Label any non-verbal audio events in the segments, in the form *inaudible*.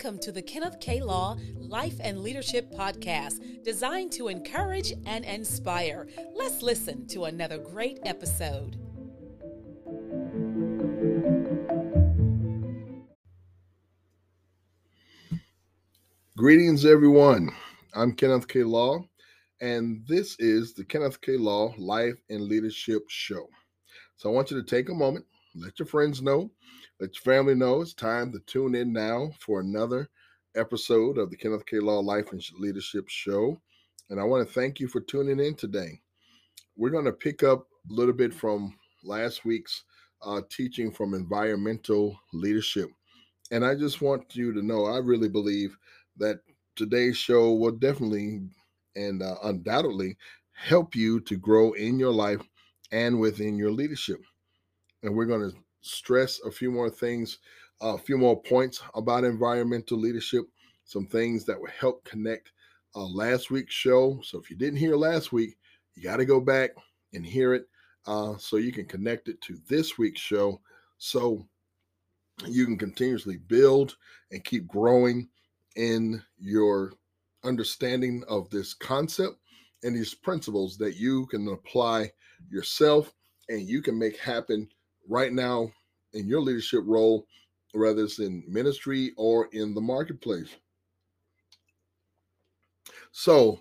Welcome to the Kenneth K. Law Life and Leadership Podcast, designed to encourage and inspire. Let's listen to another great episode. Greetings, everyone. I'm Kenneth K. Law, and this is the Kenneth K. Law Life and Leadership Show. So I want you to take a moment, let your friends know let your family know it's time to tune in now for another episode of the Kenneth K. Law Life and Leadership Show. And I want to thank you for tuning in today. We're going to pick up a little bit from last week's uh, teaching from environmental leadership. And I just want you to know I really believe that today's show will definitely and uh, undoubtedly help you to grow in your life and within your leadership. And we're going to stress a few more things, a few more points about environmental leadership, some things that will help connect uh, last week's show. So if you didn't hear last week, you got to go back and hear it uh, so you can connect it to this week's show. So you can continuously build and keep growing in your understanding of this concept and these principles that you can apply yourself and you can make happen right now in your leadership role, whether it's in ministry or in the marketplace. So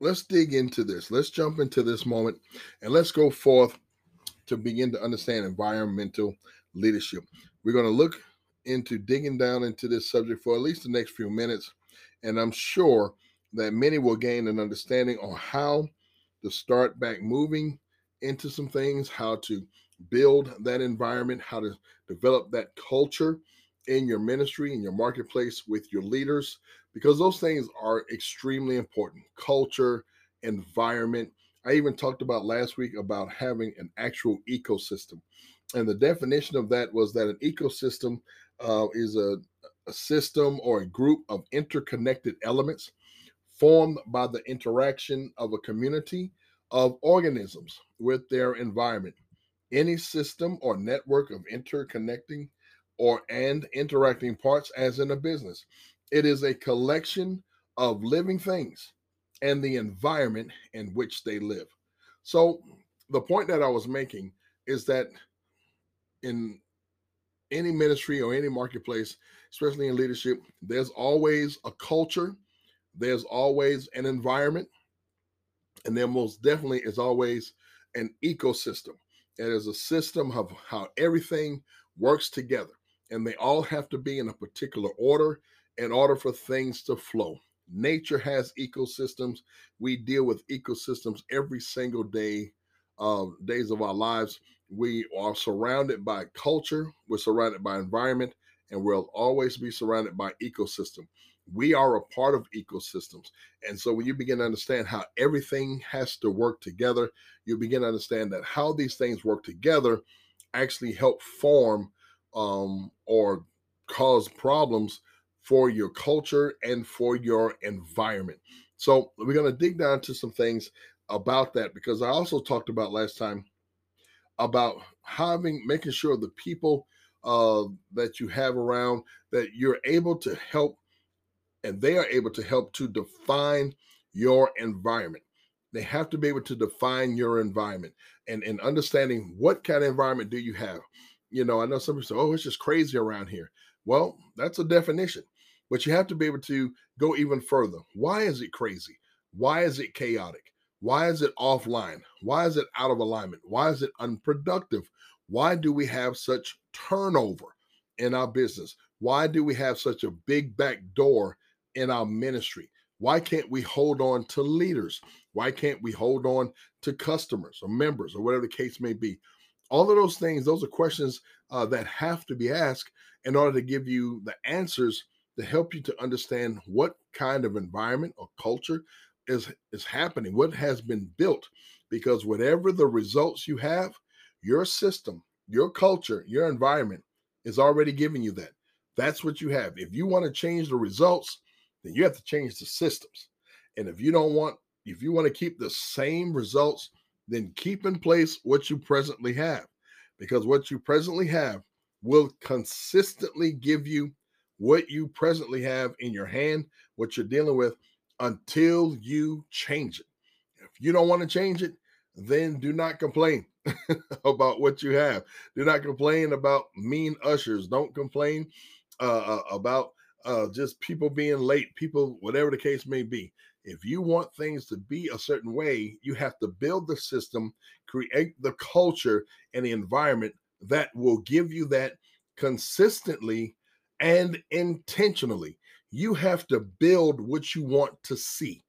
let's dig into this. Let's jump into this moment and let's go forth to begin to understand environmental leadership. We're going to look into digging down into this subject for at least the next few minutes. And I'm sure that many will gain an understanding on how to start back moving into some things, how to build that environment, how to develop that culture in your ministry, in your marketplace, with your leaders, because those things are extremely important. Culture, environment. I even talked about last week about having an actual ecosystem. And the definition of that was that an ecosystem uh, is a, a system or a group of interconnected elements formed by the interaction of a community of organisms with their environment. Any system or network of interconnecting or and interacting parts as in a business. It is a collection of living things and the environment in which they live. So the point that I was making is that in any ministry or any marketplace, especially in leadership, there's always a culture, there's always an environment, and there most definitely is always an ecosystem. It is a system of how everything works together. And they all have to be in a particular order in order for things to flow. Nature has ecosystems. We deal with ecosystems every single day, uh, days of our lives. We are surrounded by culture, we're surrounded by environment, and we'll always be surrounded by ecosystem we are a part of ecosystems. And so when you begin to understand how everything has to work together, you begin to understand that how these things work together actually help form um, or cause problems for your culture and for your environment. So we're going to dig down to some things about that because I also talked about last time about having making sure the people uh, that you have around that you're able to help and they are able to help to define your environment. They have to be able to define your environment and, and understanding what kind of environment do you have. You know, I know some people say, oh, it's just crazy around here. Well, that's a definition, but you have to be able to go even further. Why is it crazy? Why is it chaotic? Why is it offline? Why is it out of alignment? Why is it unproductive? Why do we have such turnover in our business? Why do we have such a big back door in our ministry? Why can't we hold on to leaders? Why can't we hold on to customers or members or whatever the case may be? All of those things, those are questions uh, that have to be asked in order to give you the answers to help you to understand what kind of environment or culture is is happening, what has been built. Because whatever the results you have, your system, your culture, your environment is already giving you that. That's what you have. If you want to change the results, then you have to change the systems. And if you don't want, if you want to keep the same results, then keep in place what you presently have. Because what you presently have will consistently give you what you presently have in your hand, what you're dealing with, until you change it. If you don't want to change it, then do not complain *laughs* about what you have. Do not complain about mean ushers. Don't complain uh, uh, about uh, just people being late, people, whatever the case may be. If you want things to be a certain way, you have to build the system, create the culture and the environment that will give you that consistently and intentionally. You have to build what you want to see.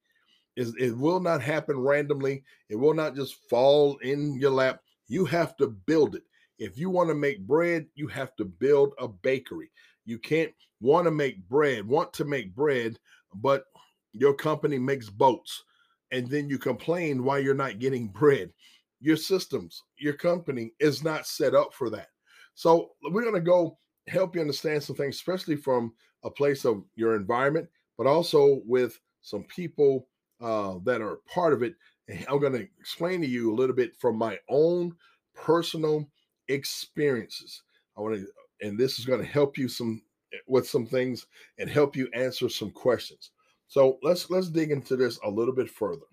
It, will not happen randomly. It will not just fall in your lap. You have to build it. If you want to make bread, you have to build a bakery. You can't want to make bread, want to make bread, but your company makes boats and then you complain why you're not getting *laughs* bread. Your systems, your company is not set up for that. So we're going to go help you understand some things, especially from a place of your environment, but also with some people uh, that are part of it. I'm going to explain to you a little bit from my own personal experiences. I want to, and this is going to help you some eh, with some things and help you answer some questions. So let's let's dig into this a little bit further.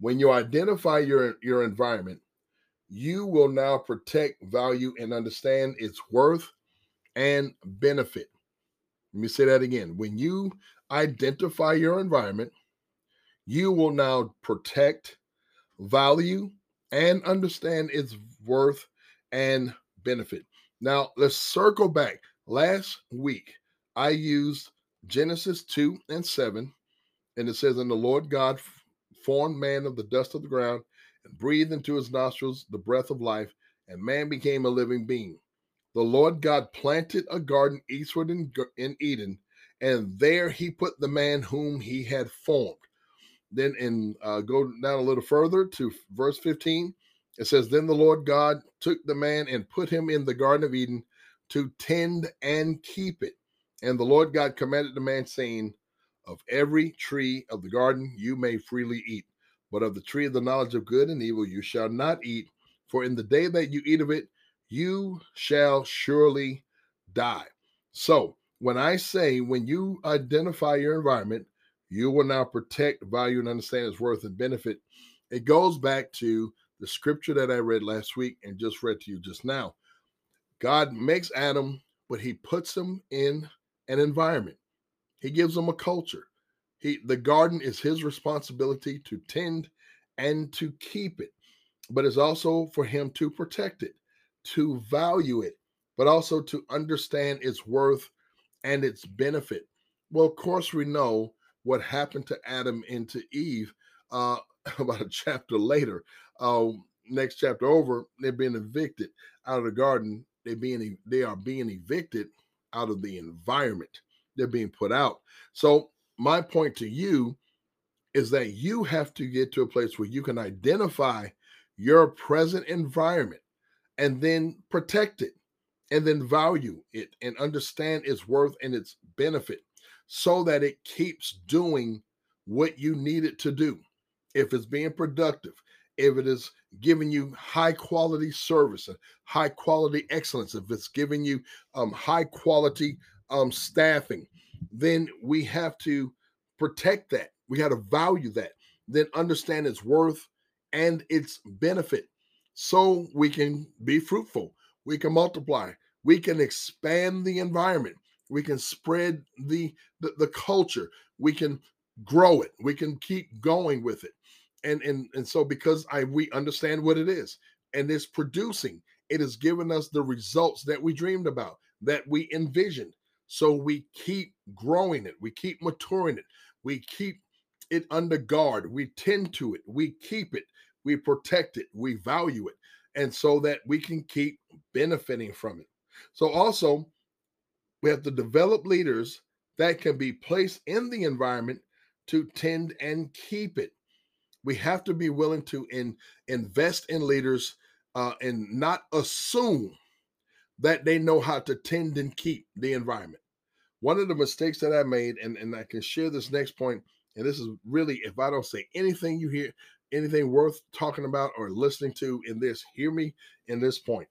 When you identify your your environment, you will now protect, value, and understand its worth and benefit. Let me say that again. When you identify your environment, you will now protect, value, and understand its worth and benefit. Now, let's circle back. Last week, I used Genesis 2 and 7, and it says, And the Lord God formed man of the dust of the ground and breathed into his nostrils the breath of life, and man became a living being. The Lord God planted a garden eastward in, in Eden, and there he put the man whom he had formed. Then, in uh, go down a little further to verse 15, it says, Then the Lord God took the man and put him in the Garden of Eden to tend and keep it. And the Lord God commanded the man, saying, Of every tree of the garden you may freely eat, but of the tree of the knowledge of good and evil you shall not eat, for in the day that you eat of it, you shall surely die. So, when I say when you identify your environment, you will now protect, value, and understand its worth and benefit. It goes back to the scripture that I read last week and just read to you just now. God makes Adam, but he puts him in an environment. He gives him a culture. He the garden is his responsibility to tend and to keep it, but it's also for him to protect it, to value it, but also to understand its worth and its benefit. Well, of course, we know what happened to Adam and to Eve uh, *laughs* about a chapter later. Uh, next chapter over, they're being evicted out of the garden. They being they are being evicted out of the environment. They're being put out. So my point to you is that you have to get to a place where you can identify your present environment and then protect it and then value it and understand its worth and its benefit so that it keeps doing what you need it to do. If it's being productive, if it is giving you high quality service high quality excellence, if it's giving you um, high quality um, staffing, then we have to protect that. We got to value that, then understand its worth and its benefit so we can be fruitful, we can multiply, we can expand the environment, we can spread the, the, the culture, we can grow it, we can keep going with it and and and so because i we understand what it is and it's producing it has given us the results that we dreamed about that we envisioned. So we keep growing it we keep maturing it we keep it under guard we tend to it we keep it we protect it we value it and so that we can keep benefiting from it. So also we have to develop leaders that can be placed in the environment to tend and keep it we have to be willing to in, invest in leaders uh, and not assume that they know how to tend and keep the environment. One of the mistakes that I made, and, and I can share this next point, and this is really, if I don't say anything you hear, anything worth talking about or listening to in this, hear me in this point.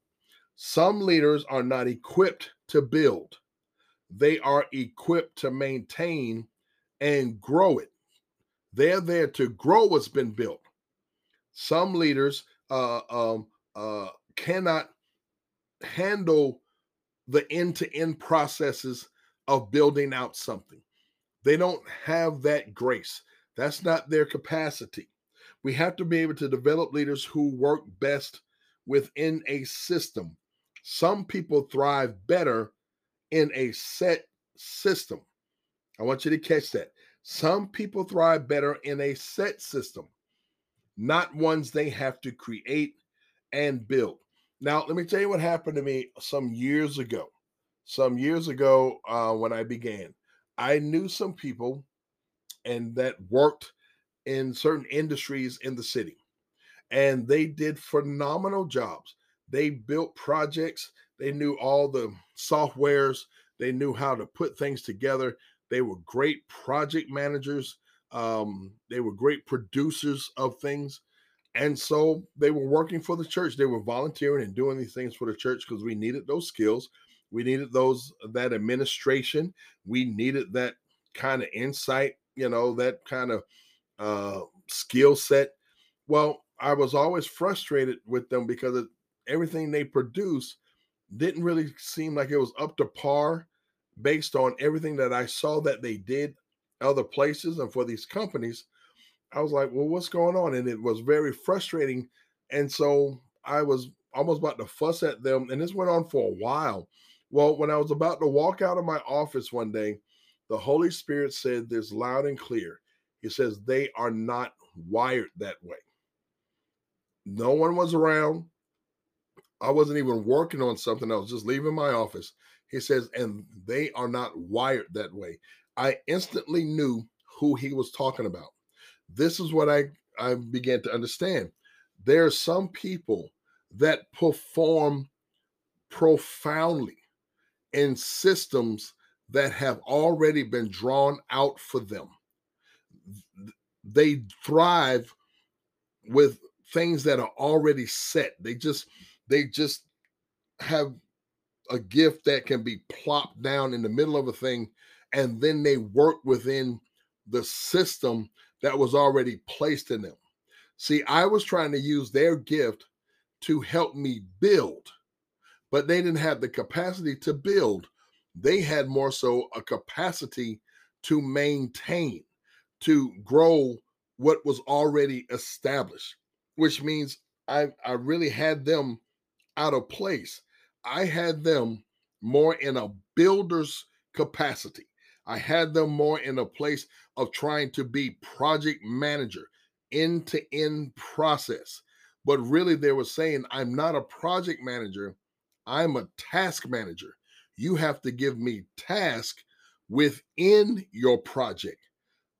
Some leaders are not equipped to build, they are equipped to maintain and grow it. They're there to grow what's been built. Some leaders uh, um, uh, cannot handle the end to end processes of building out something. They don't have that grace. That's not their capacity. We have to be able to develop leaders who work best within a system. Some people thrive better in a set system. I want you to catch that. Some people thrive better in a set system, not ones they have to create and build. Now, let me tell you what happened to me some years ago. Some years ago, uh, when I began, I knew some people and that worked in certain industries in the city, and they did phenomenal jobs. They built projects. They knew all the softwares. They knew how to put things together. They were great project managers. Um, they were great producers of things. And so they were working for the church. They were volunteering and doing these things for the church because we needed those skills. We needed those that administration. We needed that kind of insight, you know, that kind of uh, skill set. Well, I was always frustrated with them because everything they produced didn't really seem like it was up to par based on everything that I saw that they did other places and for these companies. I was like, well, what's going on? And it was very frustrating. And so I was almost about to fuss at them. And this went on for a while. Well, when I was about to walk out of my office one day, the Holy Spirit said this loud and clear. He says, they are not wired that way. No one was around. I wasn't even working on something. I was just leaving my office. He says, and they are not wired that way. I instantly knew who he was talking about this is what I, I began to understand. There are some people that perform profoundly in systems that have already been drawn out for them. They thrive with things that are already set. They just they just have a gift that can be plopped down in the middle of a thing and then they work within the system that was already placed in them. See, I was trying to use their gift to help me build, but they didn't have the capacity to build. They had more so a capacity to maintain, to grow what was already established, which means I, I really had them out of place. I had them more in a builder's capacity. I had them more in a place of trying to be project manager, end to end process. But really, they were saying, I'm not a project manager, I'm a task manager. You have to give me task within your project.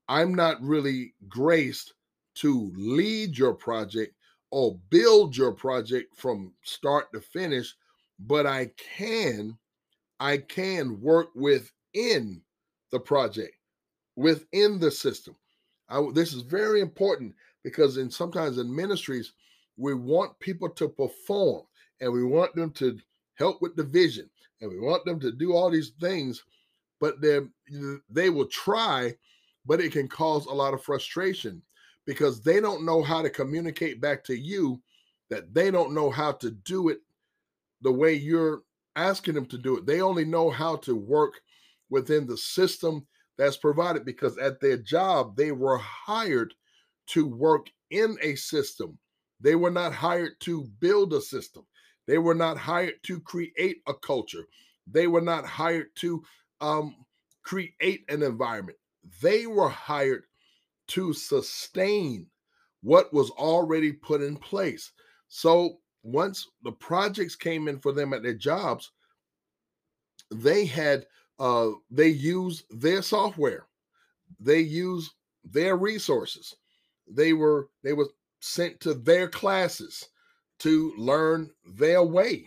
I'm not really graced to lead your project or build your project from start to finish, but I can I can work within the project within the system. I, this is very important because in sometimes in ministries we want people to perform and we want them to help with the vision and we want them to do all these things but they they will try but it can cause a lot of frustration because they don't know how to communicate back to you that they don't know how to do it the way you're asking them to do it they only know how to work within the system that's provided because at their job, they were hired to work in a system. They were not hired to build a system. They were not hired to create a culture. They were not hired to um, create an environment. They were hired to sustain what was already put in place. So once the projects came in for them at their jobs, they had uh, they used their software, they used their resources. They were they were sent to their classes to learn their way.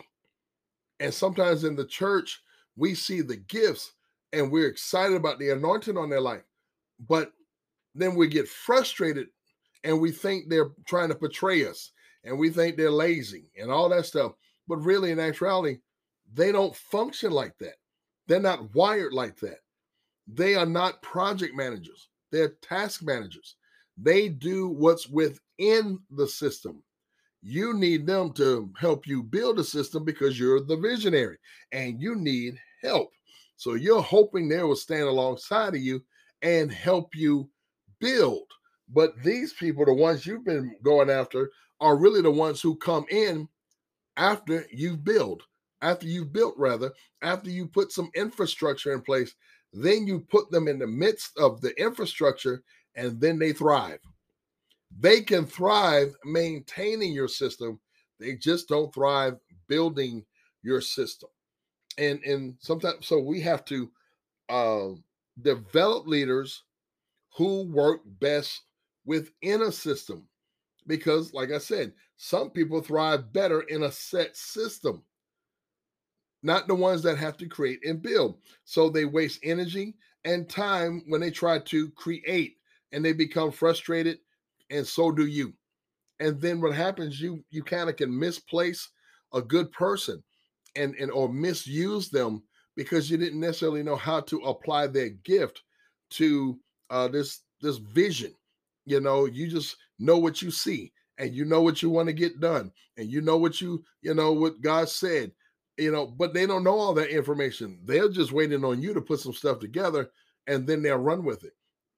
And sometimes in the church, we see the gifts and we're excited about the anointing on their life, but then we get frustrated and we think they're trying to portray us and we think they're lazy and all that stuff. but really in actuality, they don't function like that. They're not wired like that. They are not project managers, they're task managers. They do what's within the system. You need them to help you build a system because you're the visionary and you need help. So you're hoping they will stand alongside of you and help you build. But these people, the ones you've been going after, are really the ones who come in after you've built, after you've built, rather, after you put some infrastructure in place. Then you put them in the midst of the infrastructure and then they thrive. They can thrive maintaining your system, they just don't thrive building your system. And and sometimes so we have to uh, develop leaders who work best within a system because like i said some people thrive better in a set system not the ones that have to create and build so they waste energy and time when they try to create and they become frustrated and so do you and then what happens you you kind of can misplace a good person and and or misuse them because you didn't necessarily know how to apply their gift to uh, this this vision. You know, you just know what you see and you know what you want to get done and you know what you you know what God said. You know, but they don't know all that information. They're just waiting on you to put some stuff together and then they'll run with it.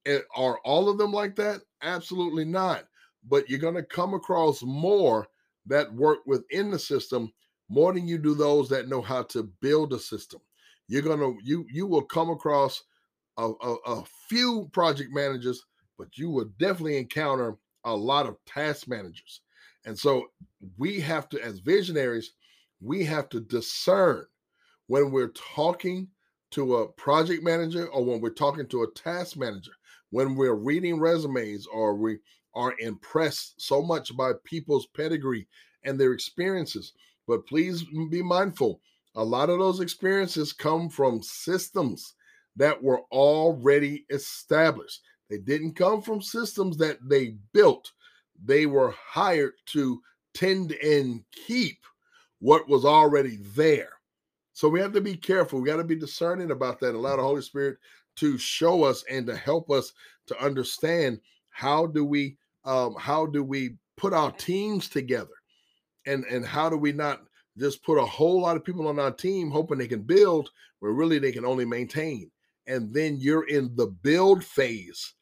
And are all of them like that? Absolutely not. But you're going to come across more that work within the system more than you do those that know how to build a system. You're gonna you you will come across a, a, a few project managers, but you will definitely encounter a lot of task managers. And so we have to, as visionaries, we have to discern when we're talking to a project manager or when we're talking to a task manager, when we're reading resumes or we are impressed so much by people's pedigree and their experiences. But please be mindful, a lot of those experiences come from systems that were already established. They didn't come from systems that they built. They were hired to tend and keep what was already there. So we have to be careful. We got to be discerning about that. Allow the Holy Spirit to show us and to help us to understand how do we um, how do we put our teams together, and and how do we not just put a whole lot of people on our team hoping they can build where really they can only maintain and then you're in the build phase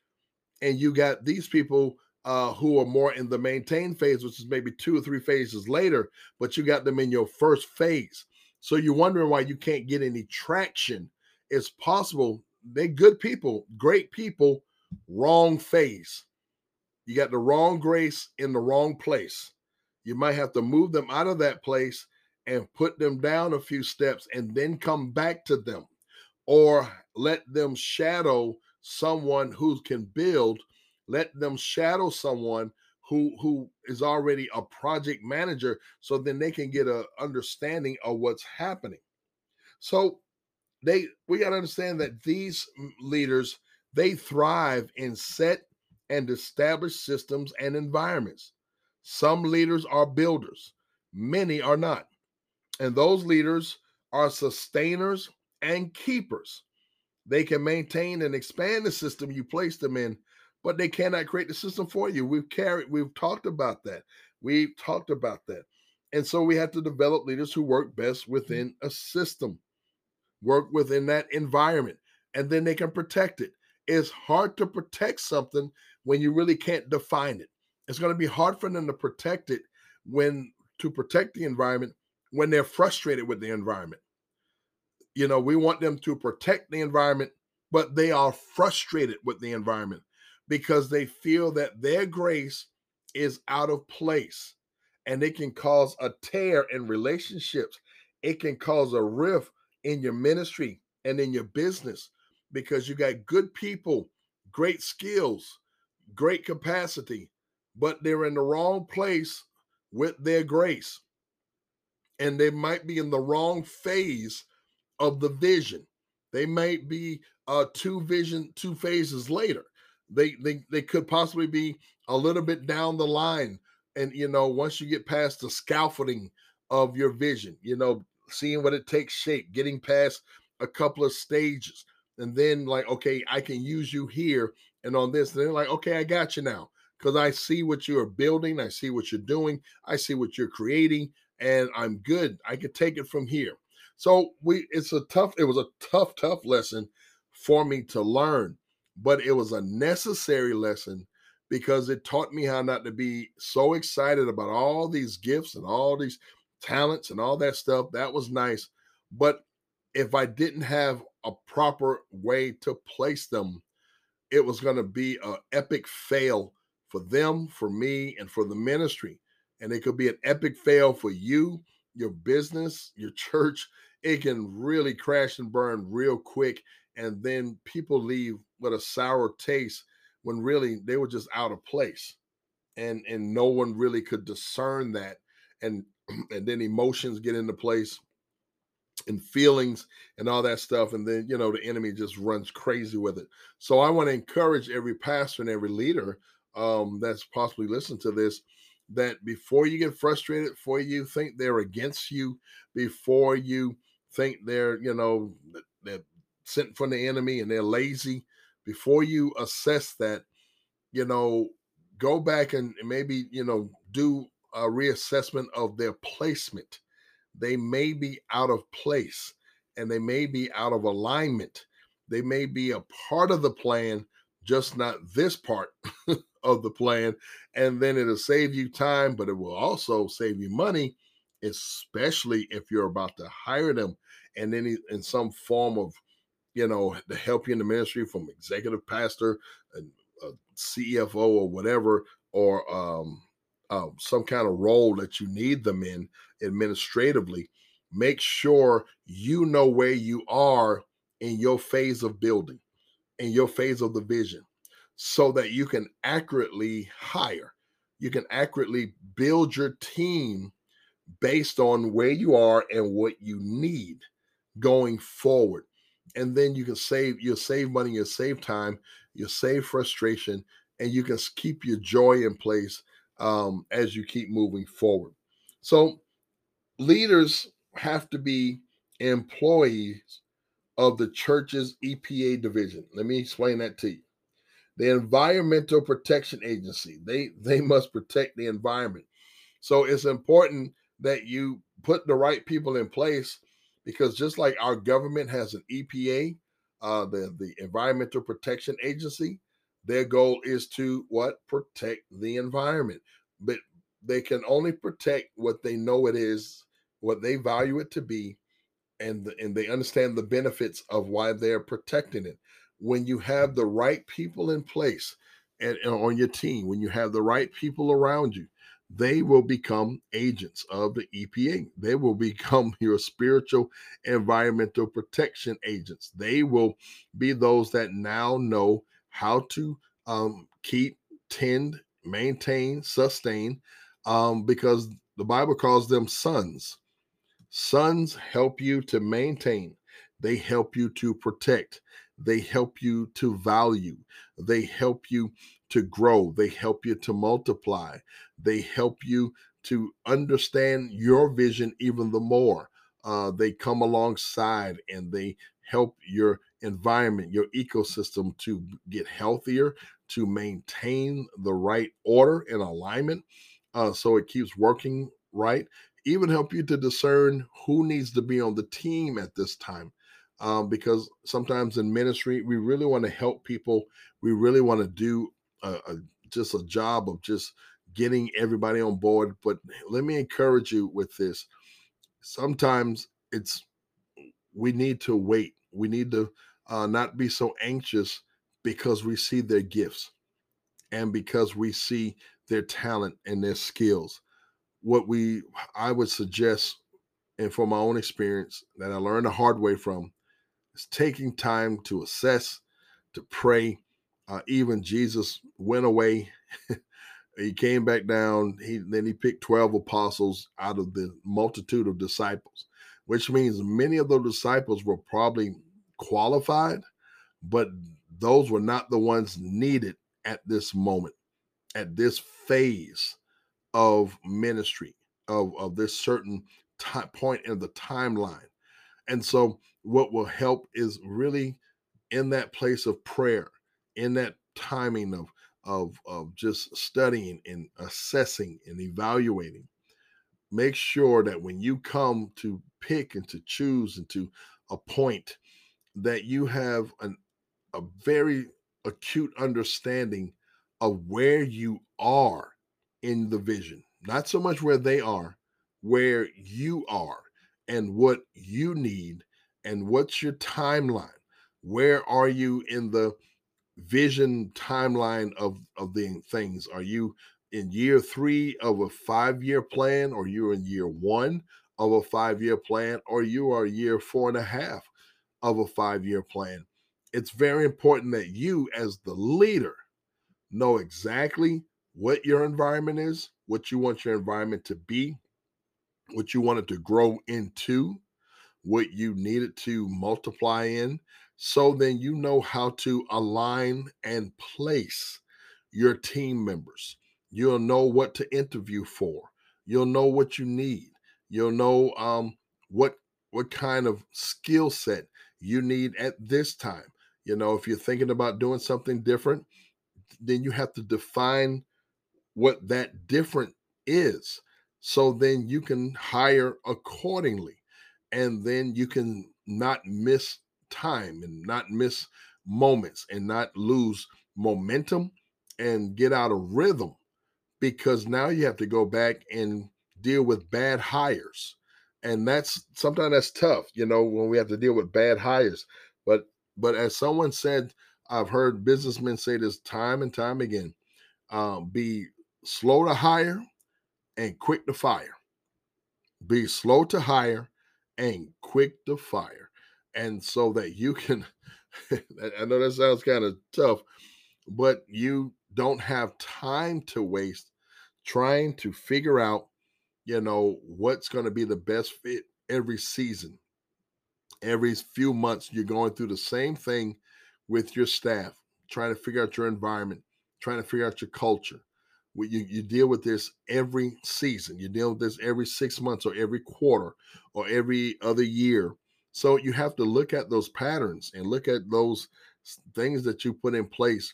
and you got these people uh, who are more in the maintain phase which is maybe two or three phases later but you got them in your first phase. So you're wondering why you can't get any traction. It's possible they're good people great people wrong phase. You got the wrong grace in the wrong place. You might have to move them out of that place and put them down a few steps and then come back to them or let them shadow someone who can build let them shadow someone who who is already a project manager so then they can get a understanding of what's happening. So they we got to understand that these leaders they thrive in set and established systems and environments. Some leaders are builders many are not. And those leaders are sustainers and keepers. They can maintain and expand the system you place them in, but they cannot create the system for you. We've carried, we've talked about that. We've talked about that. And so we have to develop leaders who work best mm-hmm. within a system, work within that environment, and then they can protect it. It's hard to protect something when you really can't define it. It's going to be hard for them to protect it when to protect the environment when they're frustrated with the environment you know, we want them to protect the environment, but they are frustrated with the environment because they feel that their grace is out of place and it can cause a tear in relationships. It can cause a rift in your ministry and in your business because you got good people, great skills, great capacity, but they're in the wrong place with their grace. And they might be in the wrong phase of the vision. They might be uh, two vision, two phases later. They, they they could possibly be a little bit down the line, and you know once you get past the scaffolding of your vision, you know, seeing what it takes shape, getting past a couple of stages, and then like, okay, I can use you here and on this. And they're like, okay, I got you now. Because I see what you are building, I see what you're doing, I see what you're creating, and I'm good. I can take it from here. So we it's a tough, it was a tough, tough lesson for me to learn, but it was a necessary lesson because it taught me how not to be so excited about all these gifts and all these talents and all that stuff. That was nice. But if I didn't have a proper way to place them, it was going to be an epic fail for them, for me, and for the ministry. And it could be an epic fail for you, your business, your *laughs* church. It can really crash and burn real quick. And then people leave with a sour taste when really they were just out of place. And and no one really could discern that. And *clears throat* and then emotions get into place and feelings and all that stuff. And then, you know, the enemy just runs crazy with it. So I want to encourage every pastor and every leader um, that's possibly listening to this that before you get frustrated, before you think they're against you, before you think they're, you know, they're sent from the enemy and they're lazy, before you assess that, you know, go back and maybe, you know, do a reassessment of their placement they may be out of place and they may be out of alignment. They may be a part of the plan, just not this part *laughs* of the plan. And then it'll save you time, but it will also save you money, especially if you're about to hire them and any in some form of you know to help you in the ministry from executive pastor and CFO or whatever, or um, uh, some kind of role that you need them in administratively, make sure you know where you are in your phase of building, in your phase of the vision, so that you can accurately hire, you can accurately build your team based on where you are and what you need going forward. And then you can save, you'll save money, you'll save time, you'll save frustration, and you can keep your joy in place um, as you keep moving forward. So, leaders have to be employees of the church's EPA division. Let me explain that to you. The Environmental Protection Agency, they they must protect the environment. So it's important that you put the right people in place because just like our government has an EPA, uh, the the Environmental Protection Agency, their goal is to what? Protect the environment. But they can only protect what they know it is, what they value it to be, and and they understand the benefits of why they're protecting it. When you have the right people in place and, and on your team, when you have the right people around you, they will become agents of the EPA. They will become *laughs* your spiritual environmental protection agents. They will be those that now know how to um, keep, tend, maintain, sustain, um, because the Bible calls them sons. Sons help you to maintain, they help you to protect, they help you to value, they help you to grow, they help you to multiply, they help you to understand your vision even the more. Uh, they come alongside and they help your environment, your ecosystem to get healthier, to maintain the right order and alignment uh, so it keeps working right. Even help you to discern who needs to be on the team at this time. Um, because sometimes in ministry, we really want to help people. We really want to do a, a, just a job of just getting everybody on board. But let me encourage you with this. Sometimes it's we need to wait. We need to uh, not be so anxious because we see their gifts and because we see their talent and their skills. What we I would suggest, and from my own experience that I learned the hard way from, is taking time to assess, to pray. Uh, even Jesus went away. he came back down. He then he picked twelve apostles out of the multitude of disciples, which means many of the disciples were probably qualified, but those were not the ones needed at this moment, at this phase of ministry, of, of this certain time, point in the timeline. And so, what will help is really in that place of prayer, in that timing of of of just studying and assessing and evaluating. Make sure that when you come to pick and to choose and to appoint, that you have an, a very acute understanding of where you are in the vision, not so much where they are, where you are and what you need and what's your timeline. Where are you in the vision timeline of, of the things? Are you in year three of a five year plan, or you're in year one of a five year plan, or you are year four and a half of a five year plan? It's very important that you, as the leader, know exactly what your environment is, what you want your environment to be, what you want it to grow into, what you need it to multiply in. So then you know how to align and place your team members. You'll know what to interview for. You'll know what you need. You'll know um, what what kind of skill set you need at this time. You know, if you're thinking about doing something different, then you have to define what that different is. So then you can hire accordingly. And then you can not miss time and not miss moments and not lose momentum and get out of rhythm because now you have to go back and deal with bad hires. And that's sometimes that's tough, you know, when we have to deal with bad hires. But but as someone said, I've heard businessmen say this time and time again: um, be slow to hire and quick to fire. Be slow to hire and quick to fire. And so that you can, *laughs* I know that sounds kind of tough, but you don't have time to waste trying to figure out, you know, what's going to be the best fit every season. Every few months, you're going through the same thing with your staff, trying to figure out your environment, trying to figure out your culture, you, you deal with this every season. You deal with this every six months or every quarter or every other year. So you have to look at those patterns and look at those things that you put in place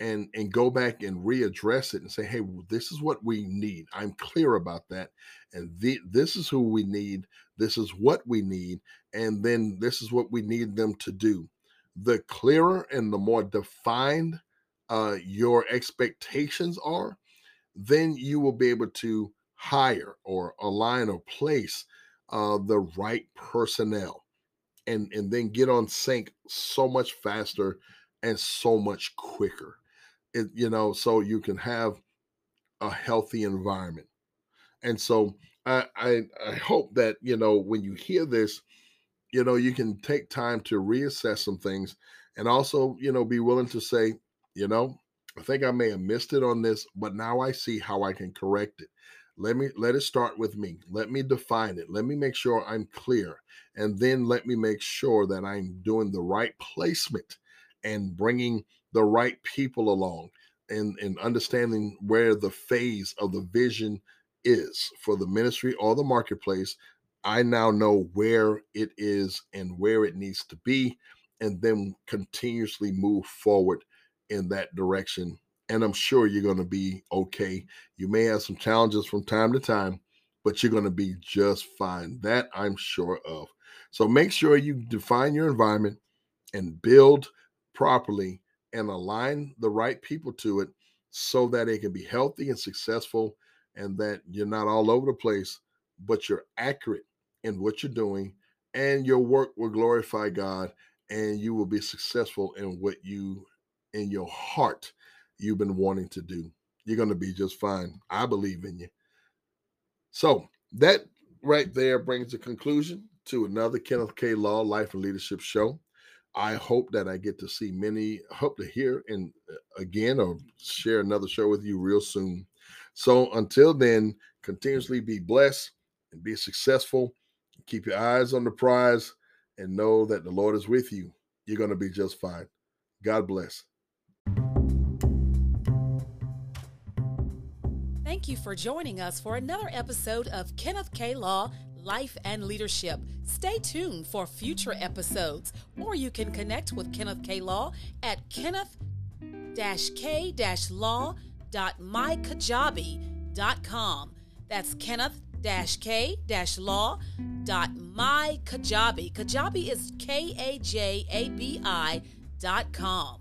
and and go back and readdress it and say, hey, this is what we need. I'm clear about that. And the, this is who we need. This is what we need. And then this is what we need them to do. The clearer and the more defined uh, your expectations are, then you will be able to hire or align or place uh, the right personnel and and then get on sync so much faster and so much quicker it, you know so you can have a healthy environment and so I, I i hope that you know when you hear this you know you can take time to reassess some things and also you know be willing to say you know I think I may have missed it on this, but now I see how I can correct it. Let me let it start with me. Let me define it. Let me make sure I'm clear. And then let me make sure that I'm doing the right placement and bringing the right people along and, and understanding where the phase of the vision is for the ministry or the marketplace. I now know where it is and where it needs to be, and then continuously move forward in that direction. And I'm sure you're going to be okay. You may have some challenges from time to time, but you're going to be just fine. That I'm sure of. So make sure you define your environment and build properly and align the right people to it so that it can be healthy and successful and that you're not all over the place, but you're accurate in what you're doing and your work will glorify God and you will be successful in what you in your heart you've been wanting to do. You're going to be just fine. I believe in you. So that right there brings a conclusion to another Kenneth K. Law Life and Leadership Show. I hope that I get to see many, hope to hear and uh, again or share another show with you real soon. So until then, continuously be blessed and be successful. Keep your eyes on the prize and know that the Lord is with you. You're going to be just fine. God bless. Thank you for joining us for another episode of Kenneth K. Law Life and Leadership. Stay tuned for future episodes, or you can connect with Kenneth K. Law at kenneth k law.mykajabi.com. That's Kenneth k law.mykajabi. Kajabi is K A J A B I dot com.